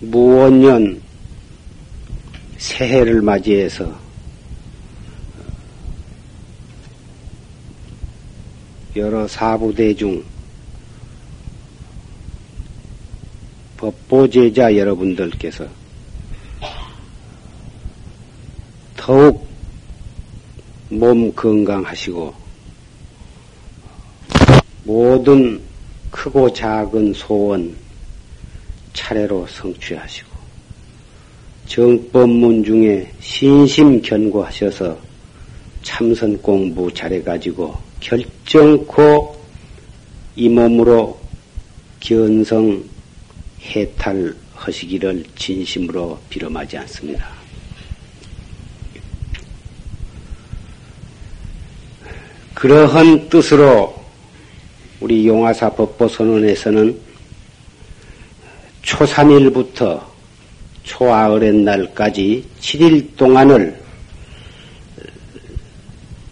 무원년 새해를 맞이해서 여러 사부대 중 법보제자 여러분들께서 더욱 몸 건강하시고 모든 크고 작은 소원 차례로 성취하시고 정법문 중에 신심 견고하셔서 참선 공부 잘해 가지고 결정코 이 몸으로 견성 해탈하시기를 진심으로 빌어마지 않습니다. 그러한 뜻으로 우리 용화사 법보 선언에서는 초3일부터 초아을의 날까지 7일 동안을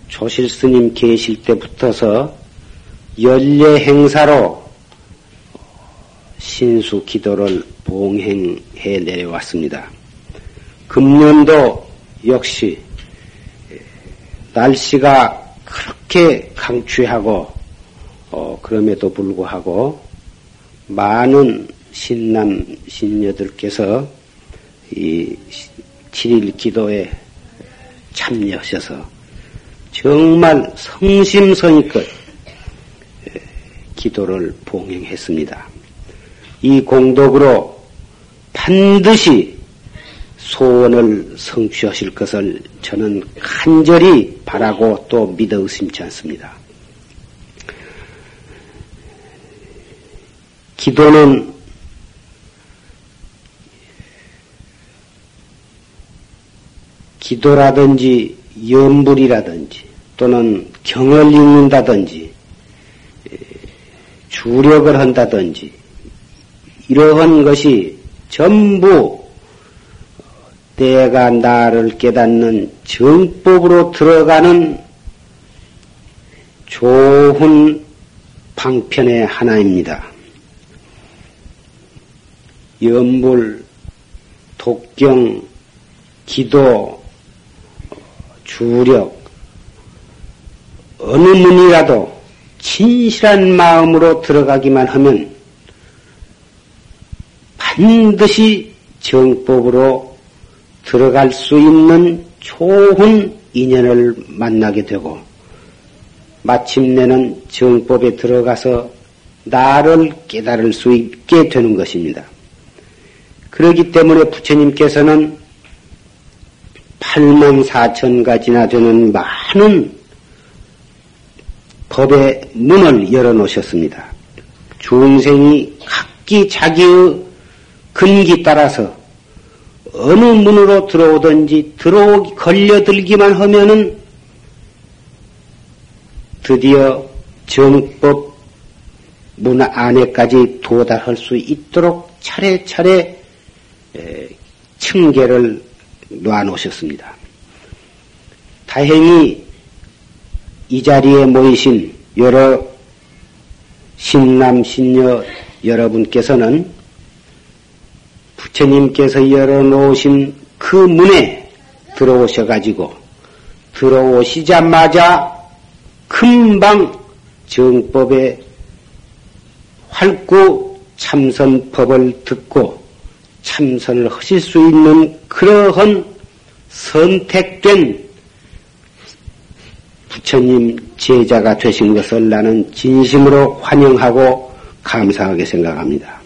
조실 스님 계실 때부터서 연례 행사로 신수 기도를 봉행해 내려왔습니다. 금년도 역시 날씨가 그렇게 강추하고 어, 그럼에도 불구하고 많은 신남 신녀들께서 이 7일 기도에 참여하셔서 정말 성심성의껏 기도를 봉행했습니다. 이 공덕으로 반드시 소원을 성취하실 것을 저는 간절히 바라고 또 믿어 의심치 않습니다. 기도는 기도라든지 염불이라든지 또는 경을 읽는다든지 주력을 한다든지 이러한 것이 전부 내가 나를 깨닫는 정법으로 들어가는 좋은 방편의 하나입니다. 연불, 독경, 기도, 주력, 어느 문이라도 진실한 마음으로 들어가기만 하면 반드시 정법으로 들어갈 수 있는 좋은 인연을 만나게 되고 마침내는 정법에 들어가서 나를 깨달을 수 있게 되는 것입니다. 그러기 때문에 부처님께서는 8만 4천 가지나 되는 많은 법의 문을 열어놓으셨습니다. 중생이 각기 자기의 근기 따라서 어느 문으로 들어오든지 들어오기 걸려들기만 하면은 드디어 정법 문 안에까지 도달할 수 있도록 차례차례 층계를 놓아놓으셨습니다. 다행히 이 자리에 모이신 여러 신남, 신녀 여러분께서는 부처님께서 열어놓으신 그 문에 들어오셔가지고 들어오시자마자 금방 정법의 활구 참선법을 듣고 참선을 하실 수 있는 그러한 선택된 부처님 제자가 되신 것을 나는 진심으로 환영하고 감사하게 생각합니다.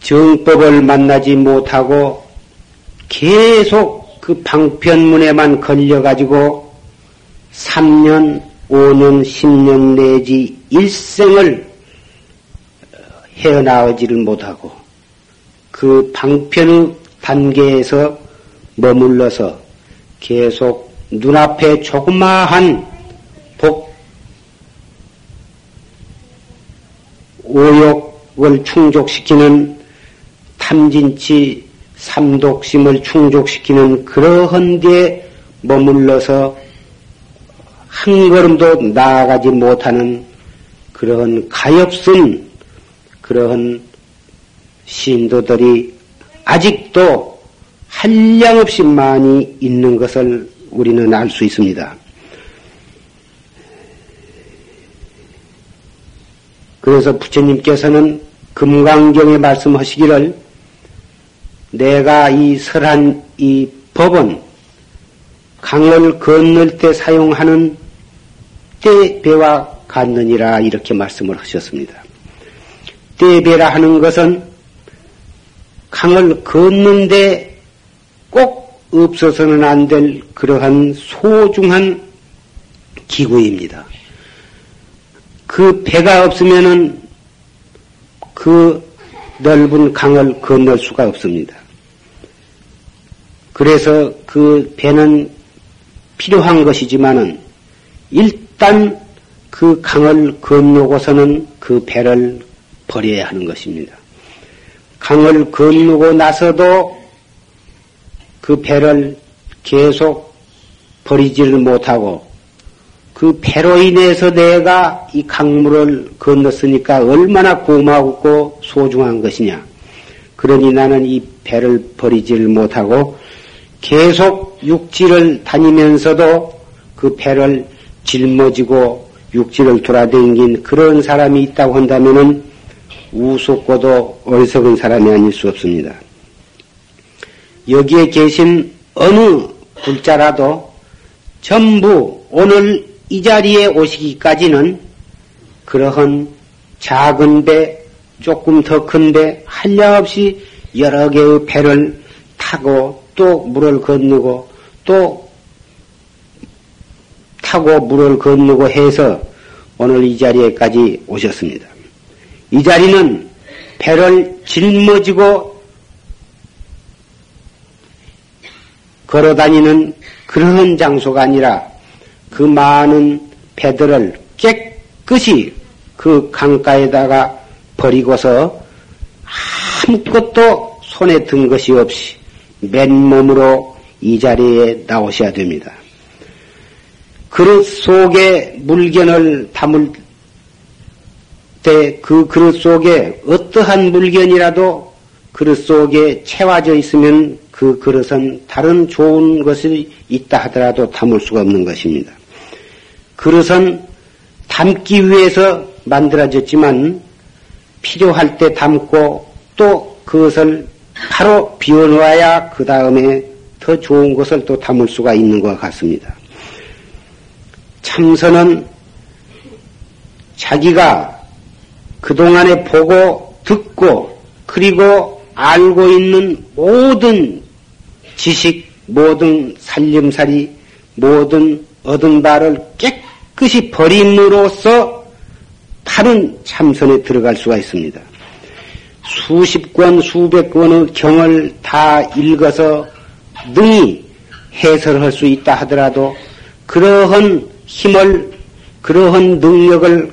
정법을 만나지 못하고 계속 그 방편문에만 걸려가지고 3년, 5년, 10년 내지 일생을 헤어나오지를 못하고 그 방편의 단계에서 머물러서 계속 눈앞에 조그마한 복, 오욕을 충족시키는 탐진치 삼독심을 충족시키는 그러한 데 머물러서 한 걸음도 나아가지 못하는 그러한 가엾은 그러한 신도들이 아직도 한량없이 많이 있는 것을 우리는 알 수 있습니다. 그래서 부처님께서는 금강경에 말씀하시기를 내가 이 설한 이 법은 강을 건널 때 사용하는 때 배와 같느니라 이렇게 말씀을 하셨습니다. 때배라 하는 것은 강을 걷는데 꼭 없어서는 안 될 그러한 소중한 기구입니다. 그 배가 없으면은 그 넓은 강을 건널 수가 없습니다. 그래서 그 배는 필요한 것이지만은 일단 그 강을 건너고서는 그 배를 버려야 하는 것입니다. 강을 건너고 나서도 그 배를 계속 버리지를 못하고 그 배로 인해서 내가 이 강물을 건넜으니까 얼마나 고마웠고 소중한 것이냐. 그러니 나는 이 배를 버리지를 못하고 계속 육지를 다니면서도 그 배를 짊어지고 육지를 돌아다닌 그런 사람이 있다고 한다면은 우습고도 어리석은 사람이 아닐 수 없습니다. 여기에 계신 어느 불자라도 전부 오늘 이 자리에 오시기까지는 그러한 작은 배, 조금 더 큰 배, 한량없이 여러 개의 배를 타고 또 물을 건너고 또 타고 물을 건너고 해서 오늘 이 자리에까지 오셨습니다. 이 자리는 배를 짊어지고 걸어 다니는 그런 장소가 아니라 그 많은 배들을 깨끗이 그 강가에다가 버리고서 아무것도 손에 든 것이 없이 맨몸으로 이 자리에 나오셔야 됩니다. 그릇 속에 물견을 담을 때 그 그릇 속에 어떠한 물견이라도 그릇 속에 채워져 있으면 그 그릇은 다른 좋은 것이 있다 하더라도 담을 수가 없는 것입니다. 그릇은 담기 위해서 만들어졌지만 필요할 때 담고 또 그것을 바로 비워놓아야 그 다음에 더 좋은 것을 또 담을 수가 있는 것 같습니다. 참선은 자기가 그동안에 보고 듣고 그리고 알고 있는 모든 지식, 모든 살림살이, 모든 얻은 바를 깨끗이 버림으로써 바른 참선에 들어갈 수가 있습니다. 수십 권, 수백 권의 경을 다 읽어서 능히 해설할 수 있다 하더라도 그러한 힘을, 그러한 능력을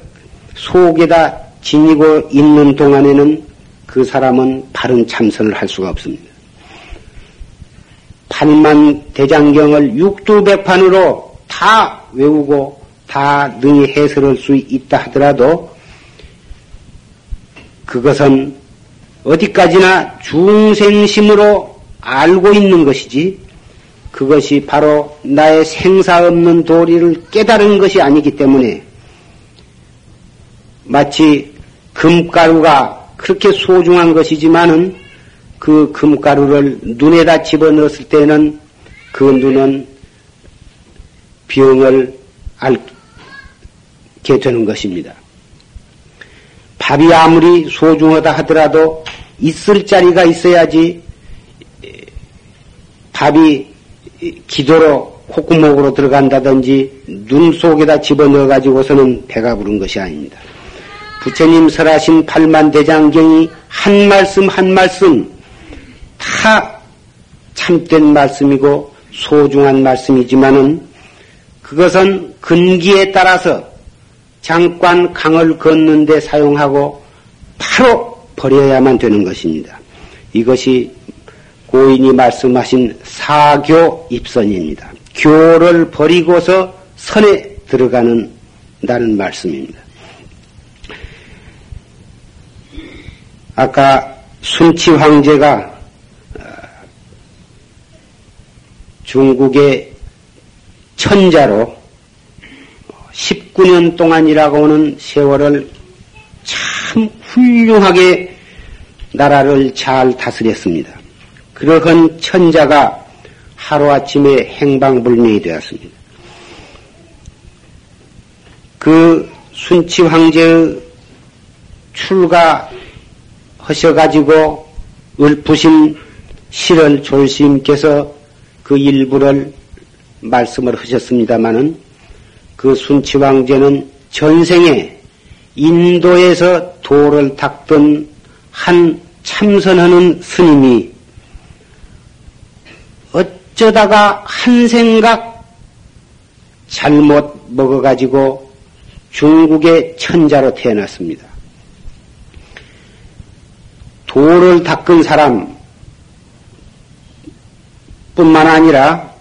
속에다 지니고 있는 동안에는 그 사람은 바른 참선을 할 수가 없습니다. 판만 대장경을 육두백판으로 다 외우고 다 능히 해설할 수 있다 하더라도 그것은 어디까지나 중생심으로 알고 있는 것이지 그것이 바로 나의 생사 없는 도리를 깨달은 것이 아니기 때문에 마치 금가루가 그렇게 소중한 것이지만은 그 금가루를 눈에다 집어넣었을 때는 그 눈은 병을 앓게 되는 것입니다. 밥이 아무리 소중하다 하더라도 있을 자리가 있어야지 밥이 기도로 콧구멍으로 들어간다든지 눈 속에다 집어넣어 가지고서는 배가 부른 것이 아닙니다. 부처님 설하신 팔만 대장경이 한 말씀 한 말씀 다 참된 말씀이고 소중한 말씀이지만은 그것은 근기에 따라서 잠깐 강을 걷는데 사용하고 바로 버려야만 되는 것입니다. 이것이 고인이 말씀하신 사교 입선입니다. 교를 버리고서 선에 들어가는 다는 말씀입니다. 아까 순치 황제가 어, 중국의 천자로 19년 동안이라고 하는 세월을 참 훌륭하게 나라를 잘 다스렸습니다. 그러한 천자가 하루아침에 행방불명이 되었습니다. 그 순치 황제의 출가 하셔가지고 읊으신 시를 졸시님께서 그 일부를 말씀을 하셨습니다마는 그 순치 황제는 전생에 인도에서 도를 닦던 한 참선하는 스님이 어쩌다가 한 생각 잘못 먹어가지고 중국의 천자로 태어났습니다. 도를 닦은 사람 뿐만 아니라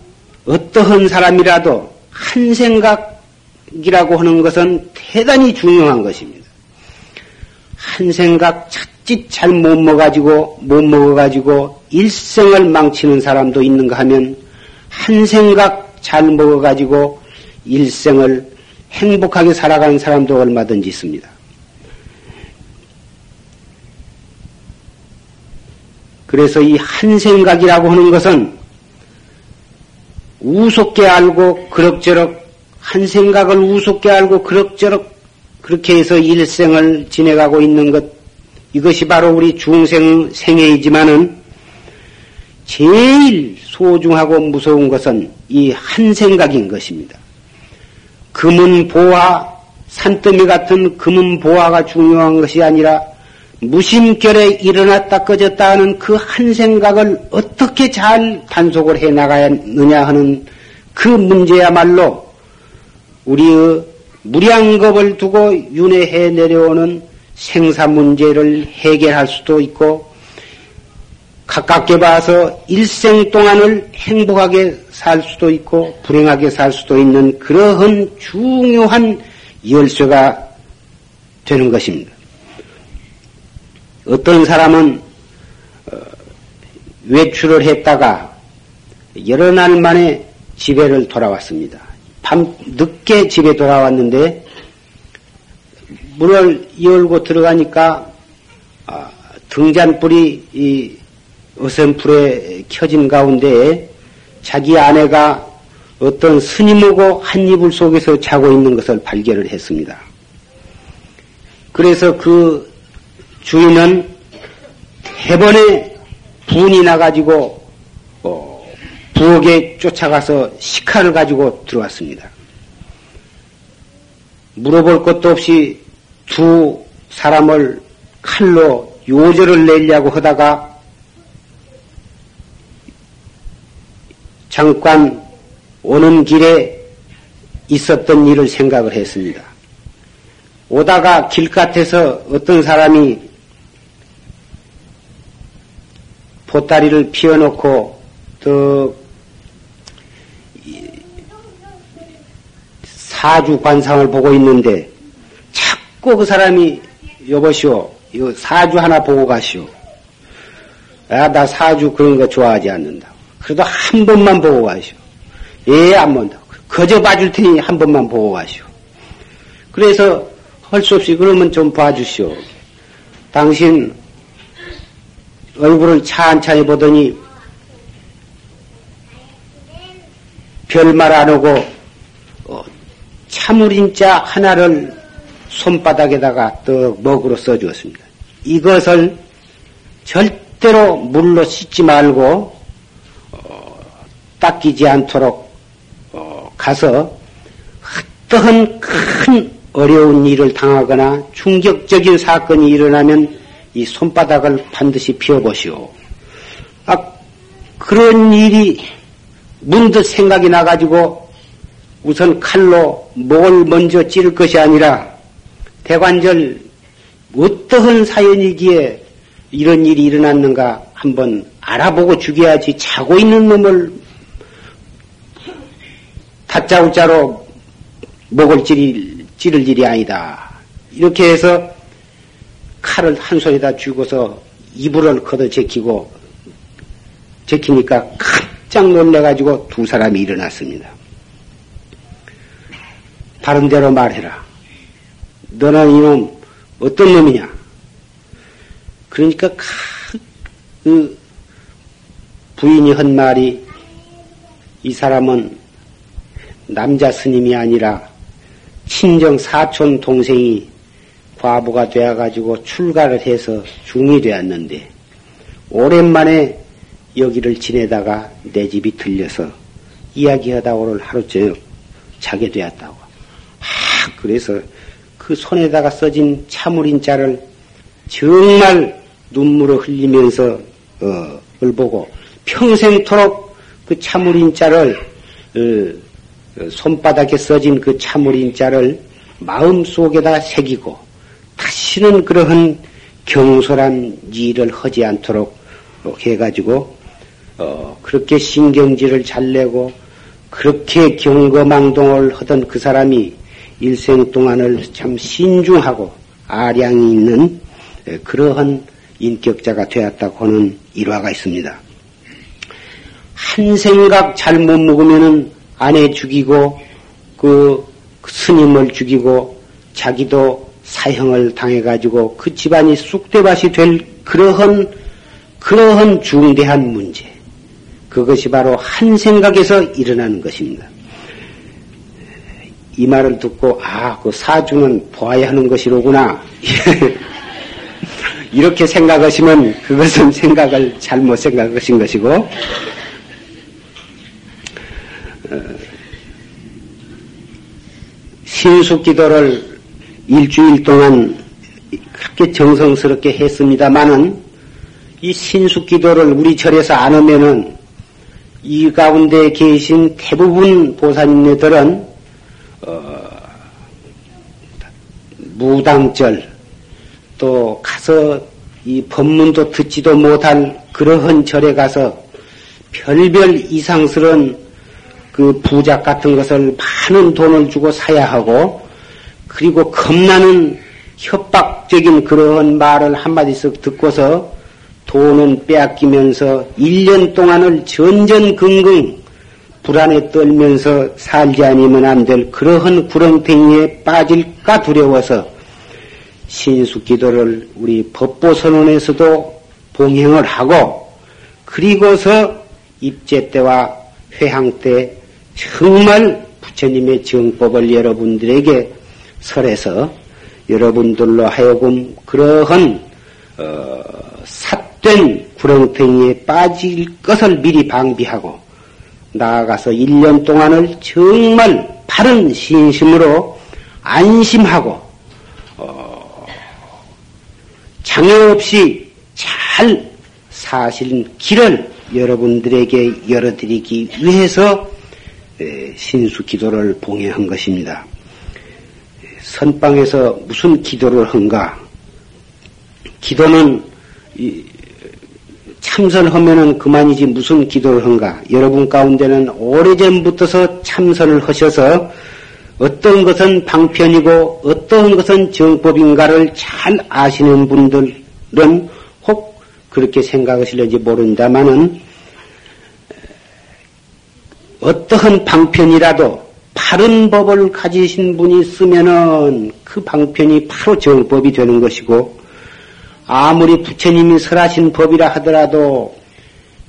어떠한 사람이라도 한 생각이라고 하는 것은 대단히 중요한 것입니다. 한 생각 자칫 잘 못 먹어가지고, 못 먹어가지고 일생을 망치는 사람도 있는가 하면 한 생각 잘 먹어가지고 일생을 행복하게 살아가는 사람도 얼마든지 있습니다. 그래서 이 한 생각이라고 하는 것은 우습게 알고 그럭저럭 한 생각을 우습게 알고 그럭저럭 그렇게 해서 일생을 지내가고 있는 것 이것이 바로 우리 중생 생애이지만은 제일 소중하고 무서운 것은 이 한 생각인 것입니다. 금은 보화, 산더미 같은 금은 보화가 중요한 것이 아니라 무심결에 일어났다 꺼졌다 하는 그 한 생각을 어떻게 잘 단속을 해 나가느냐 하는 그 문제야말로 우리의 무량겁을 두고 윤회해 내려오는 생사 문제를 해결할 수도 있고 가깝게 봐서 일생 동안을 행복하게 살 수도 있고 불행하게 살 수도 있는 그러한 중요한 열쇠가 되는 것입니다. 어떤 사람은 어, 외출을 했다가 여러 날 만에 집에를 돌아왔습니다. 밤 늦게 집에 돌아왔는데 문을 열고 들어가니까 아, 등잔불이 이 어선불에 켜진 가운데 자기 아내가 어떤 스님하고 한 이불 속에서 자고 있는 것을 발견을 했습니다. 그래서 그 주인은 대번에 분이 나가지고 어, 부엌에 쫓아가서 식칼을 가지고 들어왔습니다. 물어볼 것도 없이 두 사람을 칼로 요절을 내려고 하다가 잠깐 오는 길에 있었던 일을 생각을 했습니다. 오다가 길가에서 어떤 사람이 보따리를 피워놓고 또 사주 관상을 보고 있는데 자꾸 그 사람이 여보시오 이거 사주 하나 보고 가시오. 아, 나 사주 그런 거 좋아하지 않는다. 그래도 한 번만 보고 가시오. 예, 안 본다. 거저 봐줄 테니 한 번만 보고 가시오. 그래서 할 수 없이 그러면 좀 봐주시오. 당신 얼굴을 찬찬히 보더니 별말 안 하고 어, 참을인자 하나를 손바닥에다가 떡 먹으로 써주었습니다. 이것을 절대로 물로 씻지 말고 어, 닦이지 않도록 어, 가서 어떠한 큰 어려운 일을 당하거나 충격적인 사건이 일어나면 이 손바닥을 반드시 피워보시오. 아, 그런 일이 문득 생각이 나가지고 우선 칼로 목을 먼저 찌를 것이 아니라 대관절 어떠한 사연이기에 이런 일이 일어났는가 한번 알아보고 죽여야지 자고 있는 놈을 다짜고짜로 목을 찌를, 찌를 일이 아니다. 이렇게 해서 칼을 한 손에다 쥐고서 이불을 걷어 제키고 제키니까 깜짝 놀래가지고 두 사람이 일어났습니다. 바른대로 말해라. 너는 이놈 어떤 놈이냐? 그러니까 그 부인이 한 말이 이 사람은 남자 스님이 아니라 친정 사촌 동생이 과부가 되어가지고 출가를 해서 중이 되었는데 오랜만에 여기를 지내다가 내 집이 들려서 이야기하다 오늘 하루 저녁 자게 되었다고. 아, 그래서 그 손에다가 써진 차물인 자를 정말 눈물을 흘리면서 어, 을 보고 평생토록 그 차물인 자를 어, 손바닥에 써진 그 차물인 자를 마음 속에다 새기고 다시는 그러한 경솔한 일을 하지 않도록 해가지고 어, 그렇게 신경질을 잘 내고 그렇게 경거망동을 하던 그 사람이 일생 동안을 참 신중하고 아량이 있는 그러한 인격자가 되었다고 하는 일화가 있습니다. 한 생각 잘못 먹으면은 아내 죽이고 그 스님을 죽이고 자기도 사형을 당해가지고 그 집안이 쑥대밭이 될 그러한 그러한 중대한 문제. 그것이 바로 한 생각에서 일어나는 것입니다. 이 말을 듣고 아, 그 사주는 보아야 하는 것이로구나. 이렇게 생각하시면 그것은 생각을 잘못 생각하신 것이고 어, 신숙 기도를 일주일 동안 그렇게 정성스럽게 했습니다마는 이 신숙 기도를 우리 절에서 안 하면은 이 가운데 계신 대부분 보살님네들은 어, 무당절 또 가서 이 법문도 듣지도 못할 그러한 절에 가서 별별 이상스러운 그 부작 같은 것을 많은 돈을 주고 사야 하고 그리고 겁나는 협박적인 그러한 말을 한마디씩 듣고서 돈은 빼앗기면서 1년 동안을 전전긍긍 불안에 떨면서 살지 않으면 안 될 그러한 구렁텅이에 빠질까 두려워서 신수 기도를 우리 법보 선언에서도 봉행을 하고 그리고서 입제 때와 회항 때 정말 부처님의 정법을 여러분들에게 설해서 여러분들로 하여금 그러한 어, 삿된 구렁텅이에 빠질 것을 미리 방비하고 나아가서 1년 동안을 정말 바른 신심으로 안심하고 어, 장애 없이 잘 사실 길을 여러분들에게 열어드리기 위해서 신수 기도를 봉해한 것입니다. 선방에서 무슨 기도를 한가? 기도는 참선하면은 그만이지 무슨 기도를 한가? 여러분 가운데는 오래전부터서 참선을 하셔서 어떤 것은 방편이고 어떤 것은 정법인가를 잘 아시는 분들은 혹 그렇게 생각하실는지 모른다마는 어떠한 방편이라도 바른 법을 가지신 분이 쓰면은 그 방편이 바로 정법이 되는 것이고 아무리 부처님이 설하신 법이라 하더라도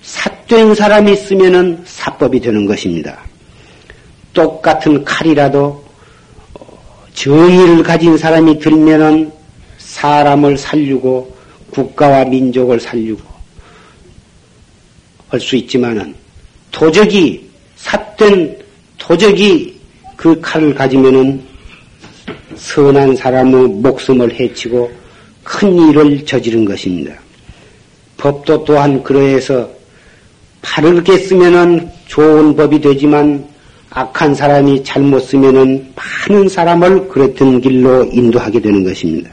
삿된 사람이 쓰면은 사법이 되는 것입니다. 똑같은 칼이라도 정의를 가진 사람이 들면은 사람을 살리고 국가와 민족을 살리고 할 수 있지만은 도적이 삿된 도적이 그 칼을 가지면은 선한 사람의 목숨을 해치고 큰 일을 저지른 것입니다. 법도 또한 그러해서 바르게 쓰면은 좋은 법이 되지만 악한 사람이 잘못 쓰면은 많은 사람을 그랬던 길로 인도하게 되는 것입니다.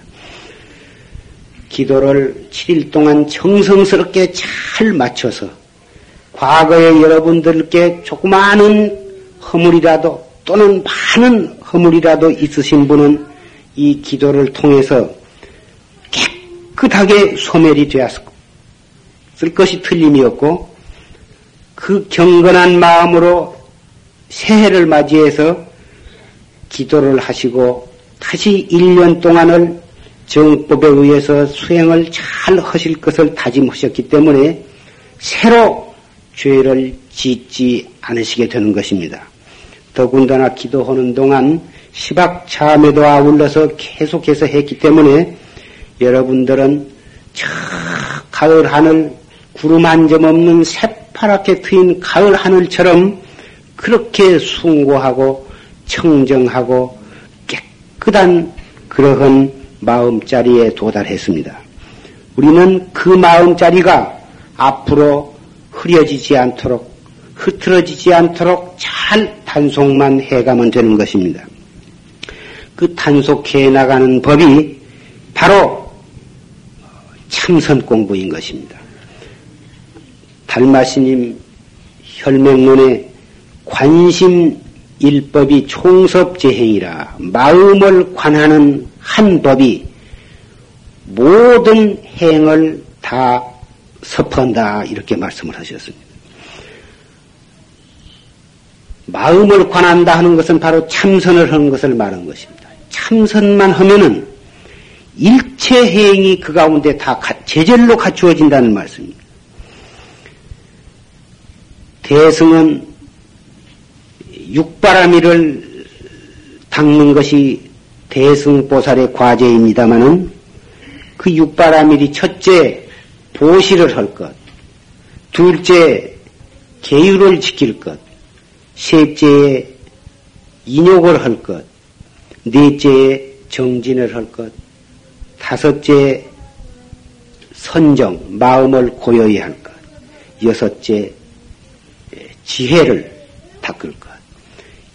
기도를 7일 동안 정성스럽게 잘 맞춰서 과거에 여러분들께 조그마한 허물이라도 또는 많은 허물이라도 있으신 분은 이 기도를 통해서 깨끗하게 소멸이 쓸 것이 틀림이 없고 그 경건한 마음으로 새해를 맞이해서 기도를 하시고 다시 1년 동안을 정법에 의해서 수행을 잘 하실 것을 다짐하셨기 때문에 새로 죄를 짓지 않으시게 되는 것입니다. 더군다나 기도하는 동안 시박 참에도 아울러서 계속해서 했기 때문에 여러분들은 저 가을 하늘 구름 한 점 없는 새파랗게 트인 가을 하늘처럼 그렇게 숭고하고 청정하고 깨끗한 그러한 마음자리에 도달했습니다. 우리는 그 마음자리가 앞으로 흐려지지 않도록 흐트러지지 않도록 잘 단속만 해가면 되는 것입니다. 그 단속해 나가는 법이 바로 참선 공부인 것입니다. 달마스님 혈맹론에 관심 일법이 총섭재행이라 마음을 관하는 한 법이 모든 행을 다 섭한다 이렇게 말씀을 하셨습니다. 마음을 관한다 하는 것은 바로 참선을 하는 것을 말한 것입니다. 참선만 하면은 일체 행이 그 가운데 다 제절로 갖추어진다는 말씀입니다. 대승은 육바라미를 닦는 것이 대승보살의 과제입니다마는 그 육바라밀이 첫째 보시를 할 것, 둘째 계율을 지킬 것, 셋째 인욕을 할 것, 넷째 정진을 할 것, 다섯째 선정, 마음을 고요히 할 것, 여섯째 지혜를 닦을 것.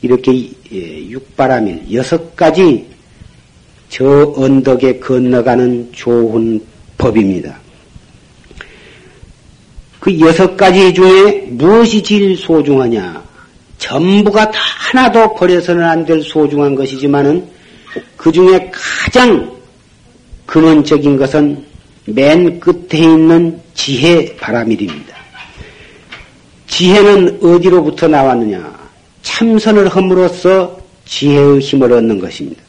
이렇게 예, 육바라밀 여섯 가지 저 언덕에 건너가는 좋은 법입니다. 그 여섯 가지 중에 무엇이 제일 소중하냐? 전부가 다 하나도 버려서는 안 될 소중한 것이지만은 그 중에 가장 근원적인 것은 맨 끝에 있는 지혜 바라밀입니다. 지혜는 어디로부터 나왔느냐? 참선을 함으로써 지혜의 힘을 얻는 것입니다.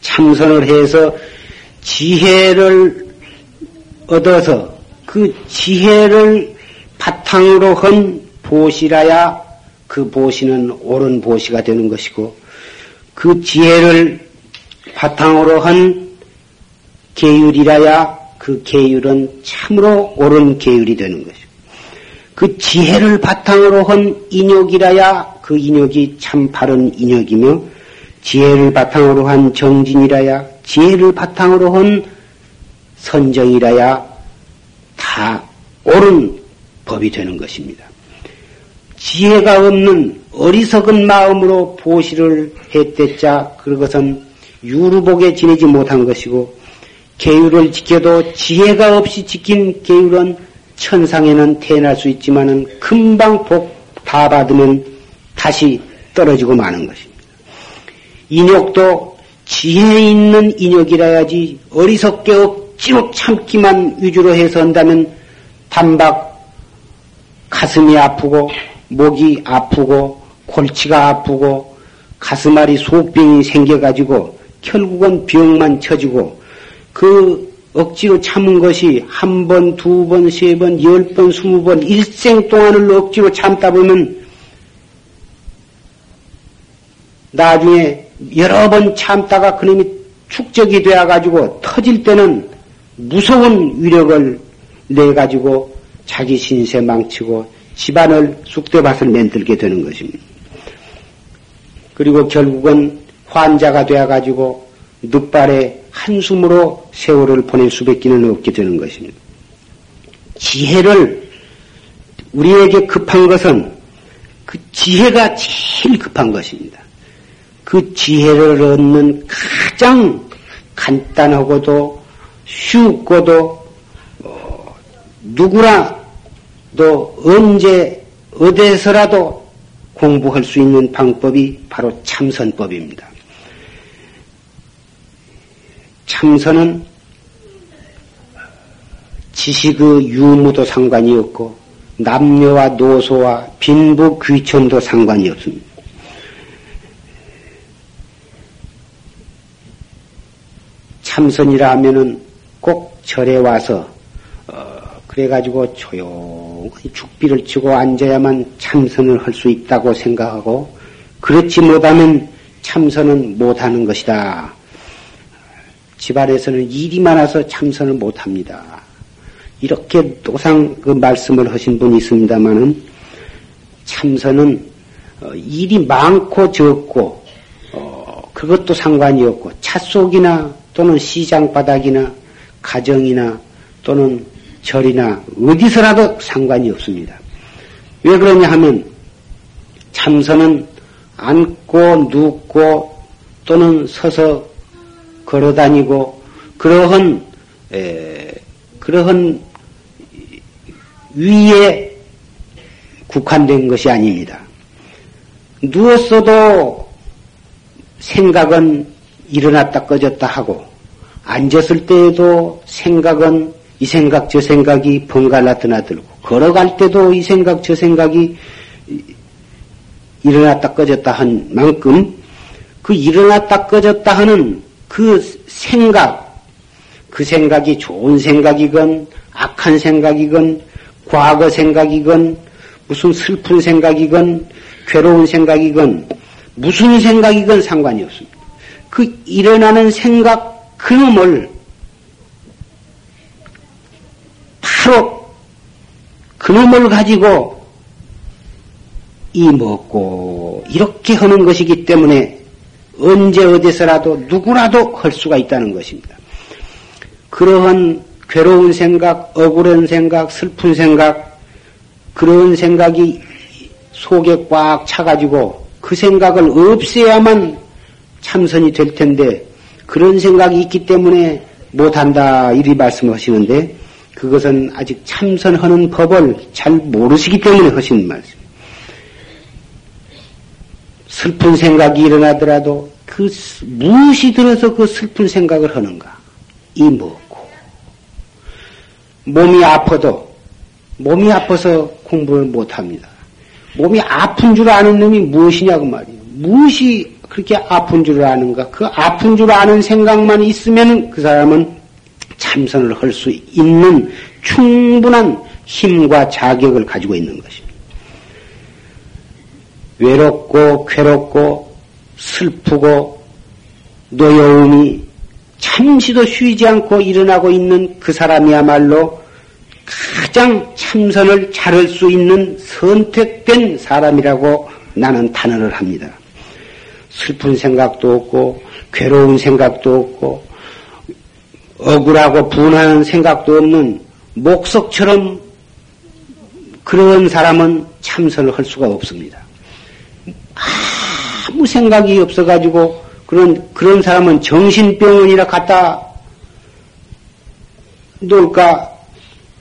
참선을 해서 지혜를 얻어서 그 지혜를 바탕으로 한 보시라야 그 보시는 옳은 보시가 되는 것이고 그 지혜를 바탕으로 한 계율이라야 그 계율은 참으로 옳은 계율이 되는 것이고 그 지혜를 바탕으로 한 인욕이라야 그 인욕이 참 바른 인욕이며 지혜를 바탕으로 한 정진이라야 지혜를 바탕으로 한 선정이라야 다 옳은 법이 되는 것입니다. 지혜가 없는 어리석은 마음으로 보시를 했댔자 그것은 유루복에 지내지 못한 것이고 계율을 지켜도 지혜가 없이 지킨 계율은 천상에는 태어날 수 있지만은 금방 복 다 받으면 다시 떨어지고 마는 것입니다. 인욕도 지혜 있는 인욕이라야지 어리석게 억지로 참기만 위주로 해서 한다면 단박 가슴이 아프고 목이 아프고 골치가 아프고 가슴앓이 소병이 생겨가지고 결국은 병만 쳐지고 그 억지로 참은 것이 한 번, 두 번, 세 번, 열 번, 스무 번, 일생 동안을 억지로 참다 보면 나중에 여러 번 참다가 그놈이 축적이 되어가지고 터질 때는 무서운 위력을 내가지고 자기 신세 망치고 집안을 쑥대밭을 만들게 되는 것입니다. 그리고 결국은 환자가 되어가지고 늑발에 한숨으로 세월을 보낼 수밖에는 없게 되는 것입니다. 지혜를 우리에게 급한 것은 그 지혜가 제일 급한 것입니다. 그 지혜를 얻는 가장 간단하고도 쉽고도 어, 누구라 도 언제 어디서라도 공부할 수 있는 방법이 바로 참선법입니다. 참선은 지식의 유무도 상관이 없고 남녀와 노소와 빈부 귀천도 상관이 없습니다. 참선이라 하면은 꼭 절에 와서 어, 그래가지고 조용 히 죽비를 치고 앉아야만 참선을 할 수 있다고 생각하고 그렇지 못하면 참선은 못하는 것이다. 집안에서는 일이 많아서 참선을 못합니다. 이렇게 또상 그 말씀을 하신 분이 있습니다만은 참선은 어, 일이 많고 적고 어, 그것도 상관이 없고 차 속이나 또는 시장 바닥이나 가정이나 또는 절이나 어디서라도 상관이 없습니다. 왜 그러냐 하면 참선은 앉고 눕고 또는 서서 걸어 다니고 그러한 에, 그러한 위에 국한된 것이 아닙니다. 누웠어도 생각은 일어났다 꺼졌다 하고 앉았을 때에도 생각은 이 생각 저 생각이 번갈아 드나들고 걸어갈 때도 이 생각 저 생각이 일어났다 꺼졌다 한 만큼 그 일어났다 꺼졌다 하는 그 생각 그 생각이 좋은 생각이건 악한 생각이건 과거 생각이건 무슨 슬픈 생각이건 괴로운 생각이건 무슨 생각이건 상관이 없습니다. 그 일어나는 생각 그놈을 바로 그놈을 가지고 이 먹고 이렇게 하는 것이기 때문에 언제 어디서라도 누구라도 할 수가 있다는 것입니다. 그러한 괴로운 생각, 억울한 생각, 슬픈 생각, 그런 생각이 속에 꽉 차가지고 그 생각을 없애야만 참선이 될 텐데 그런 생각이 있기 때문에 못한다 이리 말씀하시는데 그것은 아직 참선하는 법을 잘 모르시기 때문에 하시는 말씀. 슬픈 생각이 일어나더라도 그 무엇이 들어서 그 슬픈 생각을 하는가? 이 뭐고? 몸이 아파도 몸이 아파서 공부를 못 합니다. 몸이 아픈 줄 아는 놈이 무엇이냐고 말이에요. 무엇이 그렇게 아픈 줄 아는가? 그 아픈 줄 아는 생각만 있으면 그 사람은 참선을 할 수 있는 충분한 힘과 자격을 가지고 있는 것입니다. 외롭고 괴롭고 슬프고 노여움이 잠시도 쉬지 않고 일어나고 있는 그 사람이야말로 가장 참선을 잘할 수 있는 선택된 사람이라고 나는 단언을 합니다. 슬픈 생각도 없고 괴로운 생각도 없고 억울하고 분한 생각도 없는 목석처럼 그런 사람은 참선을 할 수가 없습니다. 아무 생각이 없어가지고 그런 그런 사람은 정신병원이라 갖다 놓을까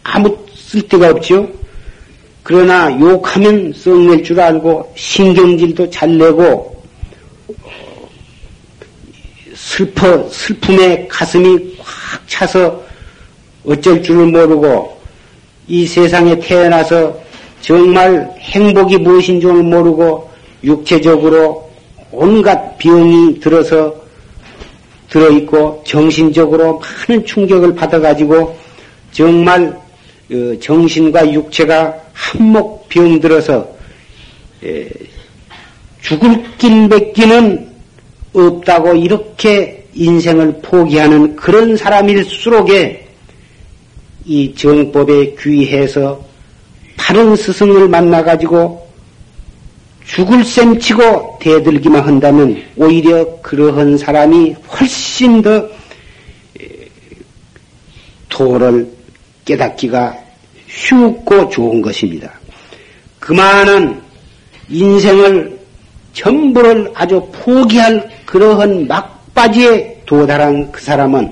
아무 쓸데가 없죠. 그러나 욕하면 썩낼 줄 알고 신경질도 잘 내고 슬퍼 슬픔에 가슴이 꽉 차서 어쩔 줄을 모르고 이 세상에 태어나서 정말 행복이 무엇인 줄 모르고 육체적으로 온갖 병이 들어서 들어있고 정신적으로 많은 충격을 받아가지고 정말 어, 정신과 육체가 한몫 병들어서 죽을 길밖기는 없다고 이렇게 인생을 포기하는 그런 사람일수록에 이 정법에 귀해서 바른 스승을 만나가지고 죽을 셈 치고 대들기만 한다면 오히려 그러한 사람이 훨씬 더 도를 깨닫기가 쉽고 좋은 것입니다. 그만한 인생을 전부를 아주 포기할 그러한 막바지에 도달한 그 사람은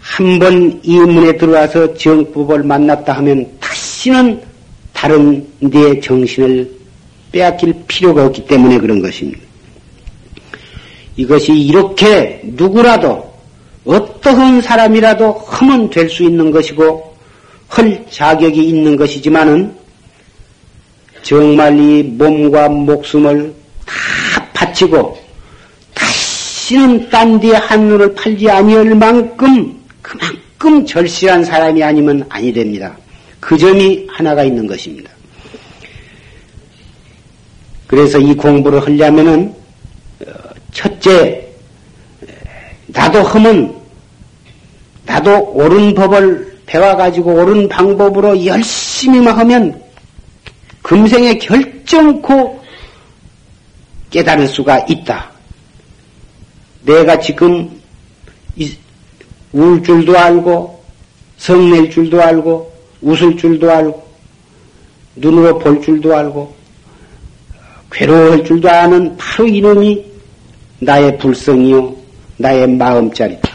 한 번 이 문에 들어와서 정법을 만났다 하면 다시는 다른 데 정신을 빼앗길 필요가 없기 때문에 그런 것입니다. 이것이 이렇게 누구라도 어떠한 사람이라도 하면 될 수 있는 것이고 할 자격이 있는 것이지만은 정말 이 몸과 목숨을 다 바치고 다시는 딴데 한눈을 팔지 아니할 만큼 그만큼 절실한 사람이 아니면 아니 됩니다. 그 점이 하나가 있는 것입니다. 그래서 이 공부를 하려면은 어, 첫째 나도 하면 나도 옳은 법을 배워가지고 옳은 방법으로 열심히만 하면 금생에 결정코 깨달을 수가 있다. 내가 지금 울 줄도 알고 성낼 줄도 알고 웃을 줄도 알고 눈으로 볼 줄도 알고 괴로워할 줄도 아는 바로 이놈이 나의 불성이요 나의 마음자리다.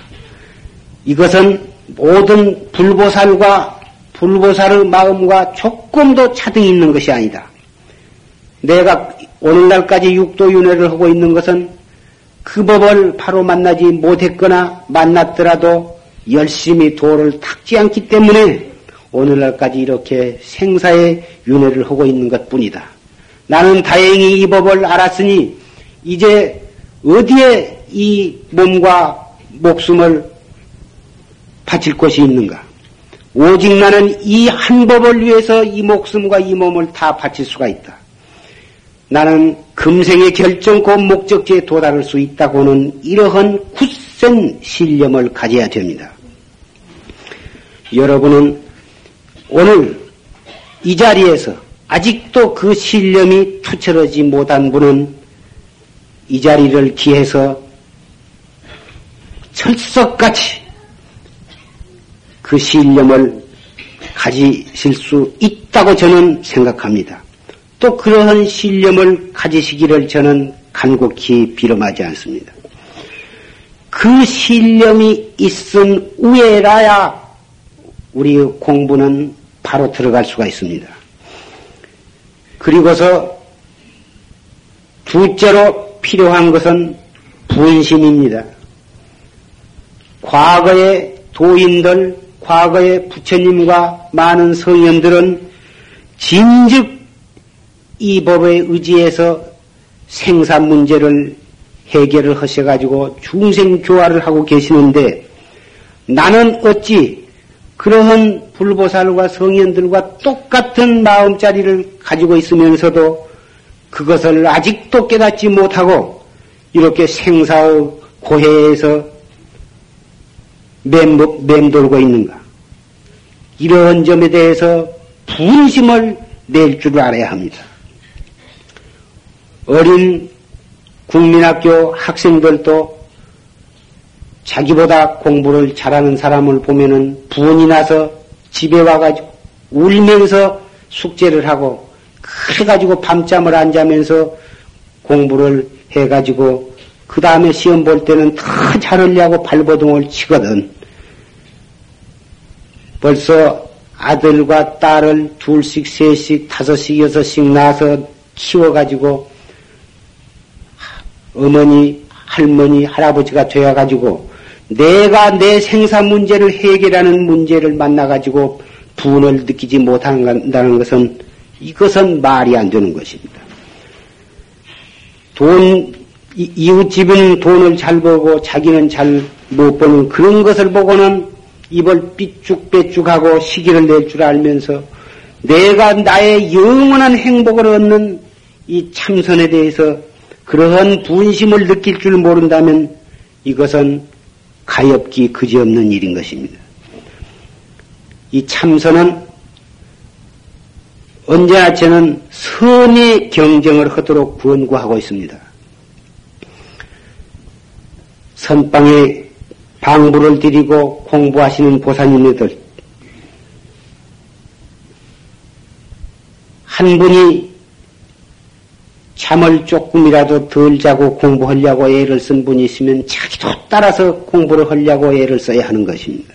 이것은 모든 불보살과 불보살의 마음과 조금도 차등이 있는 것이 아니다. 내가 오늘날까지 육도윤회를 하고 있는 것은 그 법을 바로 만나지 못했거나 만났더라도 열심히 도를 닦지 않기 때문에 오늘날까지 이렇게 생사의 윤회를 하고 있는 것 뿐이다. 나는 다행히 이 법을 알았으니 이제 어디에 이 몸과 목숨을 바칠 곳이 있는가? 오직 나는 이 한 법을 위해서 이 목숨과 이 몸을 다 바칠 수가 있다. 나는 금생의 결정코 목적지에 도달할 수 있다고는 이러한 굳센 신념을 가져야 됩니다. 여러분은 오늘 이 자리에서 아직도 그 신념이 투철하지 못한 분은 이 자리를 기해서 철석같이 그 신념을 가지실 수 있다고 저는 생각합니다. 또 그러한 신념을 가지시기를 저는 간곡히 빌어하지 않습니다. 그 신념이 있은 우에라야 우리 공부는 바로 들어갈 수가 있습니다. 그리고서 둘째로 필요한 것은 분심입니다. 과거의 도인들, 과거의 부처님과 많은 성현들은 진즉 이 법에 의지해서 생산 문제를 해결을 하셔가지고 중생 교화를 하고 계시는데 나는 어찌 그러한 불보살과 성현들과 똑같은 마음자리를 가지고 있으면서도 그것을 아직도 깨닫지 못하고 이렇게 생사의 고해에서 맴돌고 있는가? 이런 점에 대해서 분심을 낼 줄 알아야 합니다. 어린 국민학교 학생들도 자기보다 공부를 잘하는 사람을 보면은 분이 나서 집에 와가지고 울면서 숙제를 하고 그래가지고 밤잠을 안 자면서 공부를 해가지고 그 다음에 시험 볼 때는 다 잘하려고 발버둥을 치거든. 벌써 아들과 딸을 둘씩, 셋씩, 다섯씩, 여섯씩 낳아서 키워가지고 어머니, 할머니, 할아버지가 되어가지고 내가 내 생사 문제를 해결하는 문제를 만나가지고 분을 느끼지 못한다는 것은 이것은 말이 안 되는 것입니다. 돈, 이웃집은 돈을 잘 벌고 자기는 잘 못 버는 그런 것을 보고는 입을 삐쭉빼쭉하고 시기를 낼 줄 알면서 내가 나의 영원한 행복을 얻는 이 참선에 대해서 그러한 분심을 느낄 줄 모른다면 이것은 가엾기 그지없는 일인 것입니다. 이 참선은 언제나 저는 선의 경쟁을 하도록 권고하고 있습니다. 선방에 방부를 드리고 공부하시는 보사님들 한 분이 잠을 조금이라도 덜 자고 공부하려고 애를 쓴 분이 있으면 자기도 따라서 공부를 하려고 애를 써야 하는 것입니다.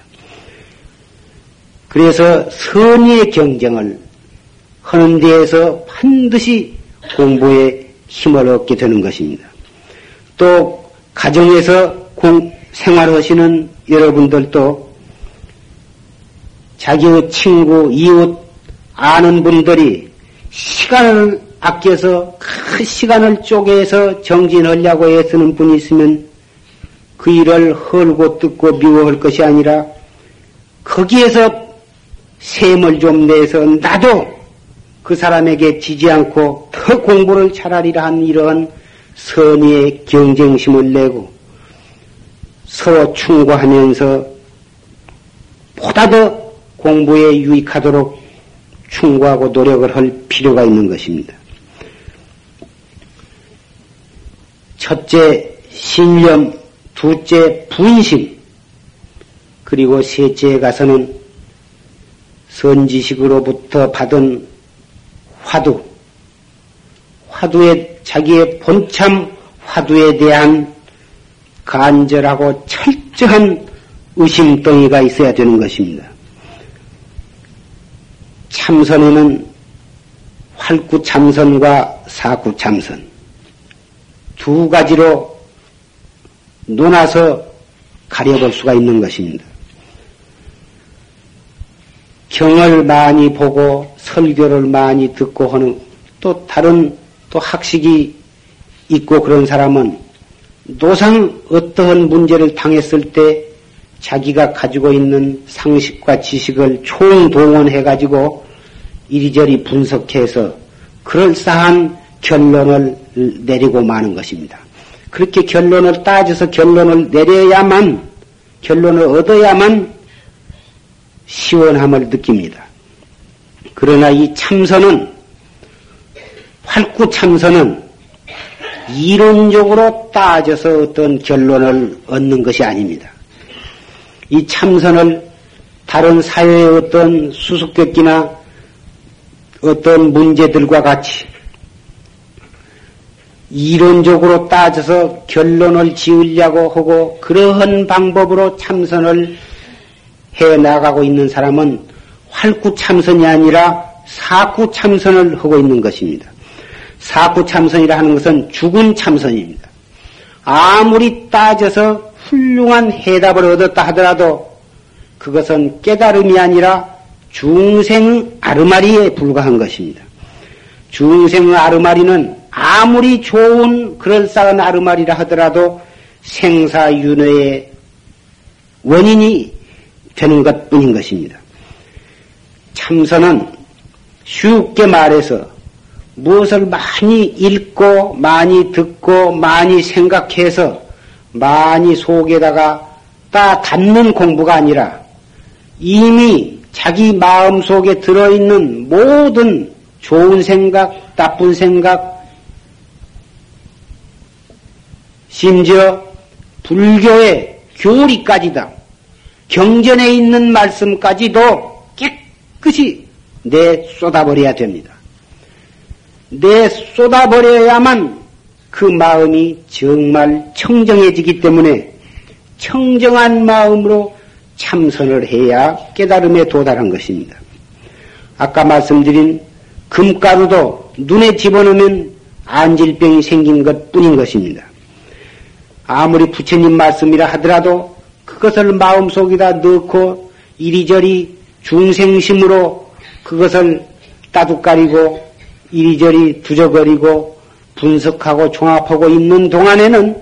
그래서 선의의 경쟁을 하는 데에서 반드시 공부에 힘을 얻게 되는 것입니다. 또 가정에서 공, 생활하시는 여러분들도 자기의 친구, 이웃, 아는 분들이 시간을 아껴서 그 시간을 쪼개서 정진하려고 애쓰는 분이 있으면 그 일을 헐고 뜯고 미워할 것이 아니라 거기에서 셈을 좀 내서 나도 그 사람에게 지지 않고 더 공부를 잘하리라 한 이러한 선의의 경쟁심을 내고 서로 충고하면서 보다 더 공부에 유익하도록 충고하고 노력을 할 필요가 있는 것입니다. 첫째, 신념, 둘째, 분심, 그리고 셋째에 가서는 선지식으로부터 받은 화두, 화두에, 자기의 본참 화두에 대한 간절하고 철저한 의심덩이가 있어야 되는 것입니다. 참선에는 활구 참선과 사구 참선 두 가지로 논아서 가려볼 수가 있는 것입니다. 경을 많이 보고 설교를 많이 듣고 하는 또 다른 또 학식이 있고 그런 사람은 노상 어떠한 문제를 당했을 때 자기가 가지고 있는 상식과 지식을 총동원해 가지고 이리저리 분석해서 그럴싸한 결론을 내리고 마는 것입니다. 그렇게 결론을 따져서 결론을 내려야만 결론을 얻어야만 시원함을 느낍니다. 그러나 이 참선은 활구 참선은 이론적으로 따져서 어떤 결론을 얻는 것이 아닙니다. 이 참선을 다른 사회의 어떤 수수께끼나 어떤 문제들과 같이 이론적으로 따져서 결론을 지으려고 하고 그러한 방법으로 참선을 해 나가고 있는 사람은 활구 참선이 아니라 사구 참선을 하고 있는 것입니다. 사구 참선이라 하는 것은 죽은 참선입니다. 아무리 따져서 훌륭한 해답을 얻었다 하더라도 그것은 깨달음이 아니라 중생 아르마리에 불과한 것입니다. 중생 아르마리는 아무리 좋은 그럴싸한 아르마리라 하더라도 생사윤회의 원인이 되는 것 뿐인 것입니다. 참선은 쉽게 말해서 무엇을 많이 읽고 많이 듣고 많이 생각해서 많이 속에다가 따 닫는 공부가 아니라 이미 자기 마음 속에 들어있는 모든 좋은 생각, 나쁜 생각, 심지어 불교의 교리까지다. 경전에 있는 말씀까지도 깨끗이 내 쏟아버려야 됩니다. 내 쏟아버려야만 그 마음이 정말 청정해지기 때문에 청정한 마음으로 참선을 해야 깨달음에 도달한 것입니다. 아까 말씀드린 금가루도 눈에 집어넣으면 안질병이 생긴 것 뿐인 것입니다. 아무리 부처님 말씀이라 하더라도 그것을 마음속에다 넣고 이리저리 중생심으로 그것을 따둑거리고 이리저리 두저거리고 분석하고 종합하고 있는 동안에는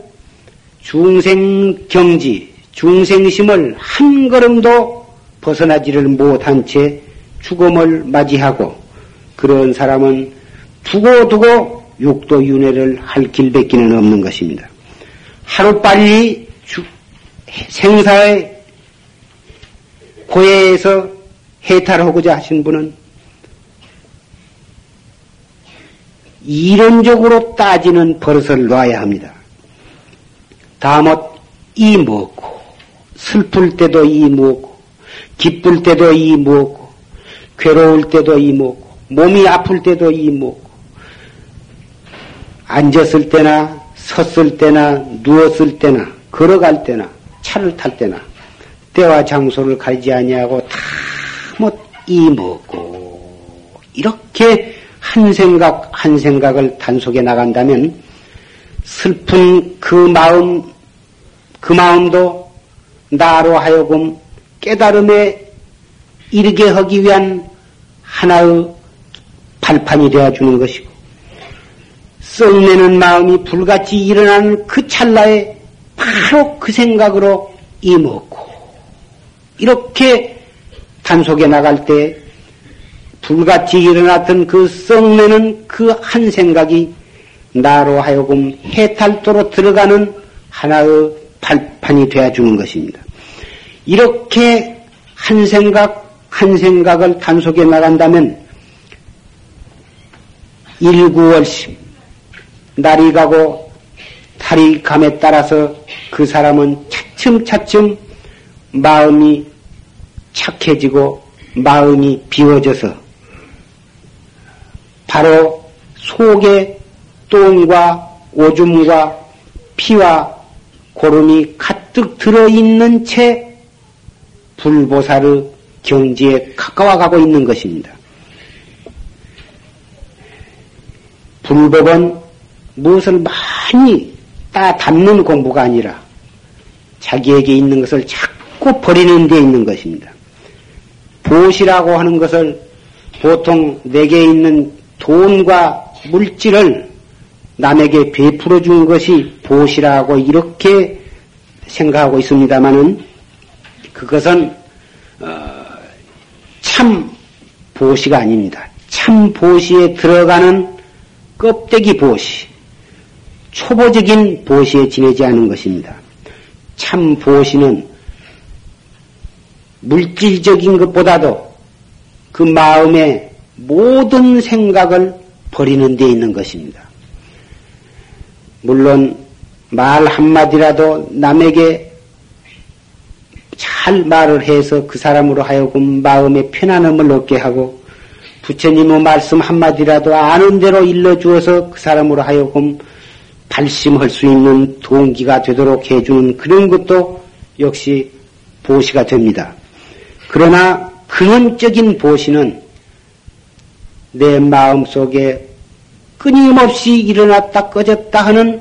중생 경지, 중생심을 한 걸음도 벗어나지를 못한 채 죽음을 맞이하고 그런 사람은 두고두고 육도 윤회를 할 길밖에는 없는 것입니다. 하루빨리 생사의 고해에서 해탈하고자 하신 분은 이론적으로 따지는 버릇을 놔야 합니다. 다못 이 먹고 슬플 때도 이 먹고 기쁠 때도 이 먹고 괴로울 때도 이 먹고 몸이 아플 때도 이 먹고 앉았을 때나 섰을 때나 누웠을 때나 걸어갈 때나 차를 탈 때나 때와 장소를 가리지 아니하고 다못이 먹고 이렇게 한 생각 한 생각을 단속해 나간다면 슬픈 그 마음 그 마음도 나로 하여금 깨달음에 이르게 하기 위한 하나의 발판이 되어주는 것이고, 썩내는 마음이 불같이 일어나는 그 찰나에 바로 그 생각으로 임었고, 이렇게 단속에 나갈 때 불같이 일어났던 그 썩내는 그 한 생각이 나로 하여금 해탈도로 들어가는 하나의 발판이 되어 주는 것입니다. 이렇게 한 생각, 한 생각을 단속에 나간다면 일구월심, 날이 가고 달이 감에 따라서 그 사람은 차츰차츰 마음이 착해지고 마음이 비워져서 바로 속에 똥과 오줌과 피와 고름이 가득 들어있는 채 불보살의 경지에 가까워 가고 있는 것입니다. 불법은 무엇을 많이 따 담는 공부가 아니라 자기에게 있는 것을 자꾸 버리는 데 있는 것입니다. 보시라고 하는 것을 보통 내게 있는 돈과 물질을 남에게 베풀어 준 것이 보시라고 이렇게 생각하고 있습니다만은 그것은 어, 참 보시가 아닙니다. 참 보시에 들어가는 껍데기 보시, 초보적인 보시에 지내지 않은 것입니다. 참 보시는 물질적인 것보다도 그 마음의 모든 생각을 버리는 데 있는 것입니다. 물론 말 한마디라도 남에게 잘 말을 해서 그 사람으로 하여금 마음의 편안함을 얻게 하고 부처님의 말씀 한마디라도 아는 대로 일러주어서 그 사람으로 하여금 발심할 수 있는 동기가 되도록 해주는 그런 것도 역시 보시가 됩니다. 그러나 근원적인 보시는 내 마음 속에 끊임없이 일어났다 꺼졌다 하는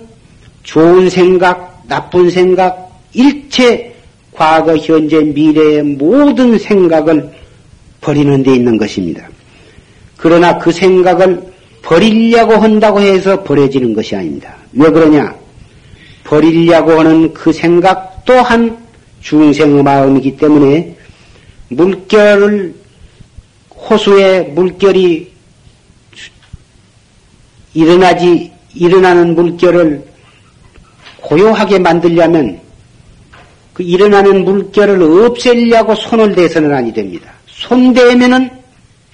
좋은 생각, 나쁜 생각, 일체 과거, 현재, 미래의 모든 생각을 버리는 데 있는 것입니다. 그러나 그 생각을 버리려고 한다고 해서 버려지는 것이 아닙니다. 왜 그러냐? 버리려고 하는 그 생각 또한 중생의 마음이기 때문에 물결을 호수에 물결이 일어나지 일어나는 물결을 고요하게 만들려면 그 일어나는 물결을 없애려고 손을 대서는 아니 됩니다. 손 대면은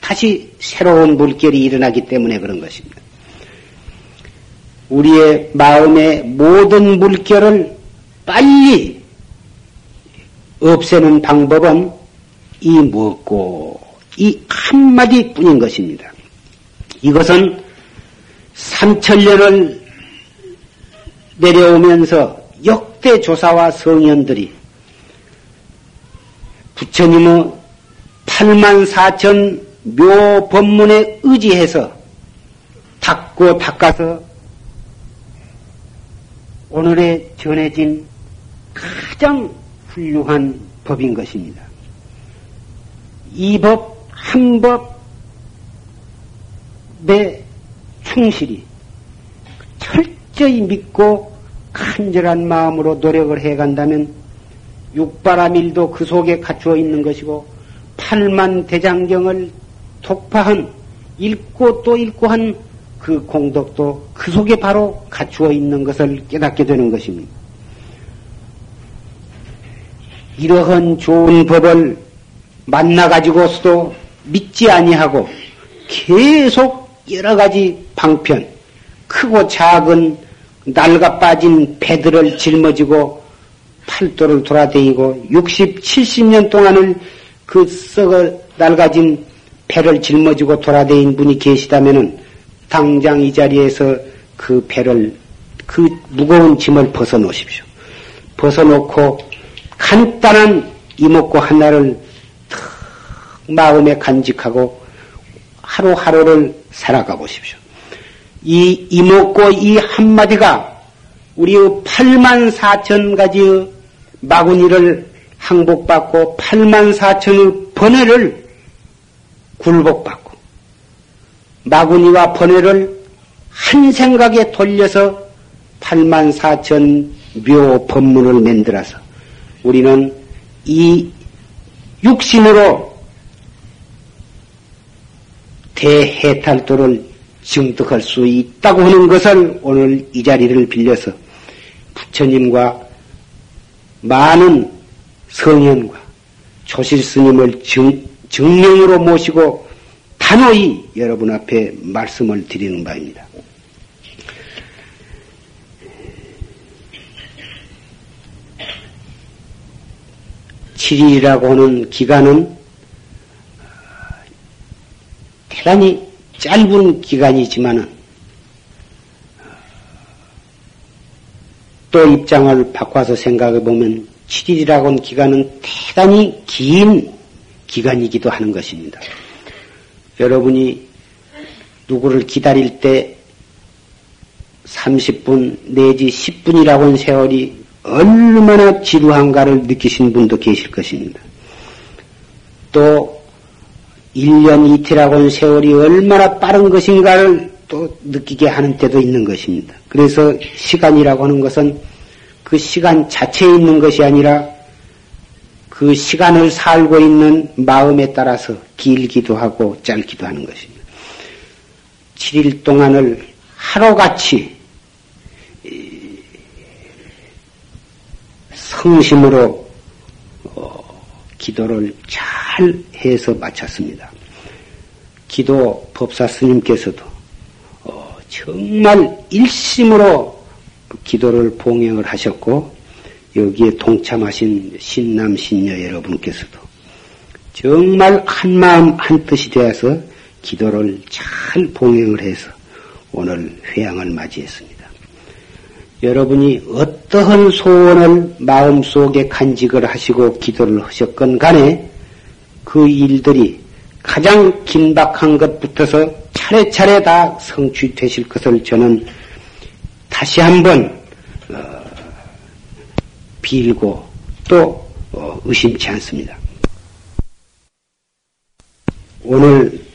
다시 새로운 물결이 일어나기 때문에 그런 것입니다. 우리의 마음의 모든 물결을 빨리 없애는 방법은 이 무엇고 이 한마디 뿐인 것입니다. 이것은 삼천년을 내려오면서 역대 조사와 성현들이 부처님의 8만 4천 묘 법문에 의지해서 닦고 닦아서 오늘에 전해진 가장 훌륭한 법인 것입니다. 이 법, 한 법에 충실히 철저히 믿고 간절한 마음으로 노력을 해간다면 육바라밀도 그 속에 갖추어 있는 것이고 팔만 대장경을 독파한 읽고 또 읽고 한 그 공덕도 그 속에 바로 갖추어 있는 것을 깨닫게 되는 것입니다. 이러한 좋은 법을 만나가지고서도 믿지 아니하고 계속 여러 가지 방편, 크고 작은 낡아 빠진 배들을 짊어지고 팔도를 돌아다니고 60, 70년 동안을 그 썩어 낡아진 배를 짊어지고 돌아다닌 분이 계시다면은 당장 이 자리에서 그 배를 그 무거운 짐을 벗어 놓으십시오. 벗어 놓고 간단한 이목구 하나를 탁 마음에 간직하고 하루하루를 살아가 보십시오. 이 이목구 이 한마디가 우리의 8만 4천 가지의 마구니를 항복받고 8만 4천의 번뇌를 굴복받고 마구니와 번뇌를 한 생각에 돌려서 8만 4천 묘 법문을 만들어서 우리는 이 육신으로 대해탈도를 증득할 수 있다고 하는 것을 오늘 이 자리를 빌려서 부처님과 많은 성현과 조실 스님을 증, 증명으로 모시고 단호히 여러분 앞에 말씀을 드리는 바입니다. 7일이라고 하는 기간은 대단히 짧은 기간이지만은 또 입장을 바꿔서 생각해 보면 7일이라고 하는 기간은 대단히 긴 기간이기도 하는 것입니다. 여러분이 누구를 기다릴 때 30분 내지 10분이라고 하는 세월이 얼마나 지루한가를 느끼신 분도 계실 것입니다. 또 1년 이틀하고 는 세월이 얼마나 빠른 것인가를 또 느끼게 하는 때도 있는 것입니다. 그래서 시간이라고 하는 것은 그 시간 자체에 있는 것이 아니라 그 시간을 살고 있는 마음에 따라서 길기도 하고 짧기도 하는 것입니다. 7일 동안을 하루같이 성심으로 어, 기도를 잘 해서 마쳤습니다. 기도 법사 스님께서도 어, 정말 일심으로 기도를 봉행을 하셨고 여기에 동참하신 신남 신녀 여러분께서도 정말 한 마음 한 뜻이 되어서 기도를 잘 봉행을 해서 오늘 회양을 맞이했습니다. 여러분이 어떠한 소원을 마음속에 간직을 하시고 기도를 하셨건 간에 그 일들이 가장 긴박한 것부터서 차례차례 다 성취되실 것을 저는 다시 한번 어, 빌고 또 어, 의심치 않습니다. 오늘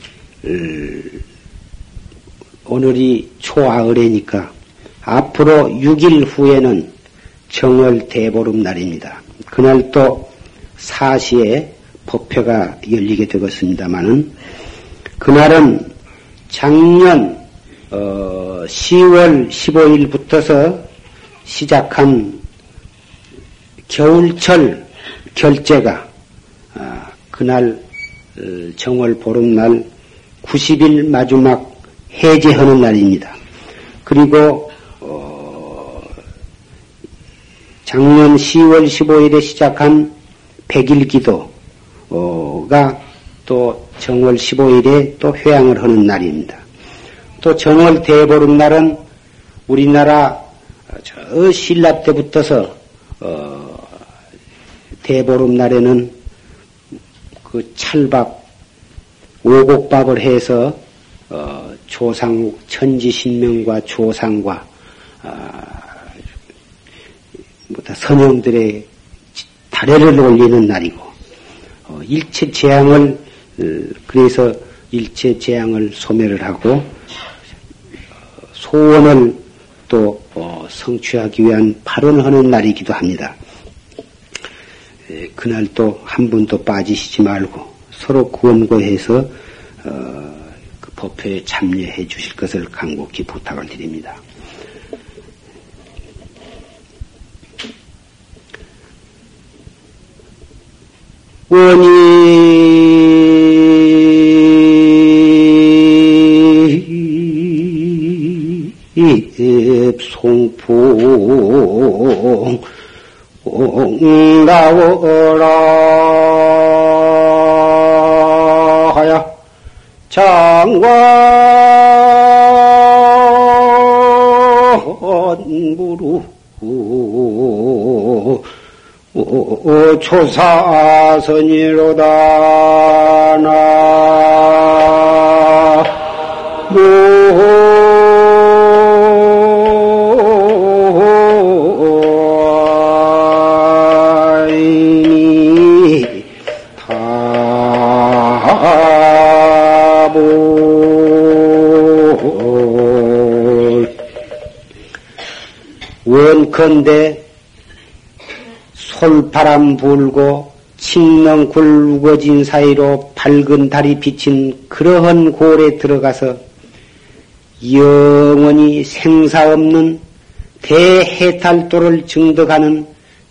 오늘이 초아을에니까 앞으로 6일 후에는 정월 대보름 날입니다. 그날 또 4시에 법회가 열리게 되겠습니다만은 그날은 작년 어 10월 15일부터서 시작한 겨울철 결제가 아, 그날 어, 정월 보름날 90일 마지막 해제하는 날입니다. 그리고 작년 10월 15일에 시작한 백일 기도가 또 정월 15일에 또 회양을 하는 날입니다. 또 정월 대보름 날은 우리나라 저 신라 때부터서 어 대보름 날에는 그 찰밥 오곡밥을 해서 어 조상 천지신명과 조상과 아 보다 선영들의 다래를 올리는 날이고 어, 일체 재앙을 어, 그래서 일체 재앙을 소멸을 하고 어, 소원을 또 어, 성취하기 위한 발언을 하는 날이기도 합니다. 에, 그날 또 한 분도 빠지시지 말고 서로 구원고해서 어, 그 법회에 참여해 주실 것을 간곡히 부탁을 드립니다. 원이 송풍 나오라 하야. 장관무루 초사선이로다. 나 원컨대 솔바람 불고 칭렁굴 우거진 사이로 밝은 달이 비친 그러한 골에 들어가서 영원히 생사 없는 대해탈도를 증득하는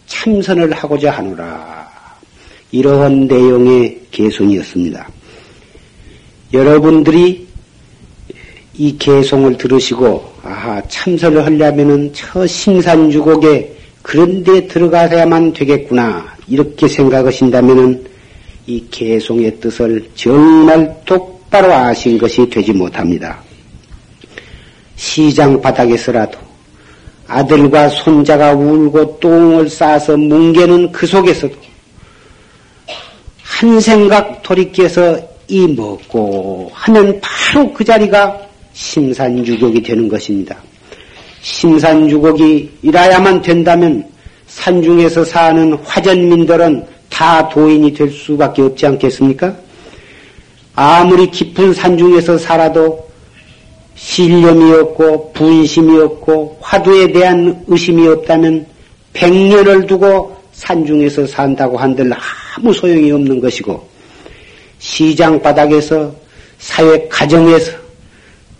참선을 하고자 하노라. 이러한 내용의 개송이었습니다. 여러분들이 이 개송을 들으시고 아하 참선을 하려면은 저 심산주곡에 그런 데 들어가야만 되겠구나 이렇게 생각하신다면은 이 개송의 뜻을 정말 똑바로 아신 것이 되지 못합니다. 시장 바닥에서라도 아들과 손자가 울고 똥을 싸서 뭉개는 그 속에서도 한 생각 돌이켜서 이 먹고 하면 바로 그 자리가 심산유곡이 되는 것입니다. 심산유곡이 일어야만 된다면 산중에서 사는 화전민들은 다 도인이 될 수밖에 없지 않겠습니까? 아무리 깊은 산중에서 살아도 신념이 없고 분심이 없고 화두에 대한 의심이 없다면 백년을 두고 산중에서 산다고 한들 아무 소용이 없는 것이고 시장 바닥에서 사회 가정에서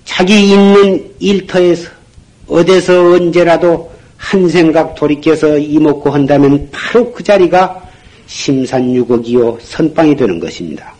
자기 있는 일터에서 어디서 언제라도 한 생각 돌이켜서 이먹고 한다면 바로 그 자리가 심산유곡이요 선빵이 되는 것입니다.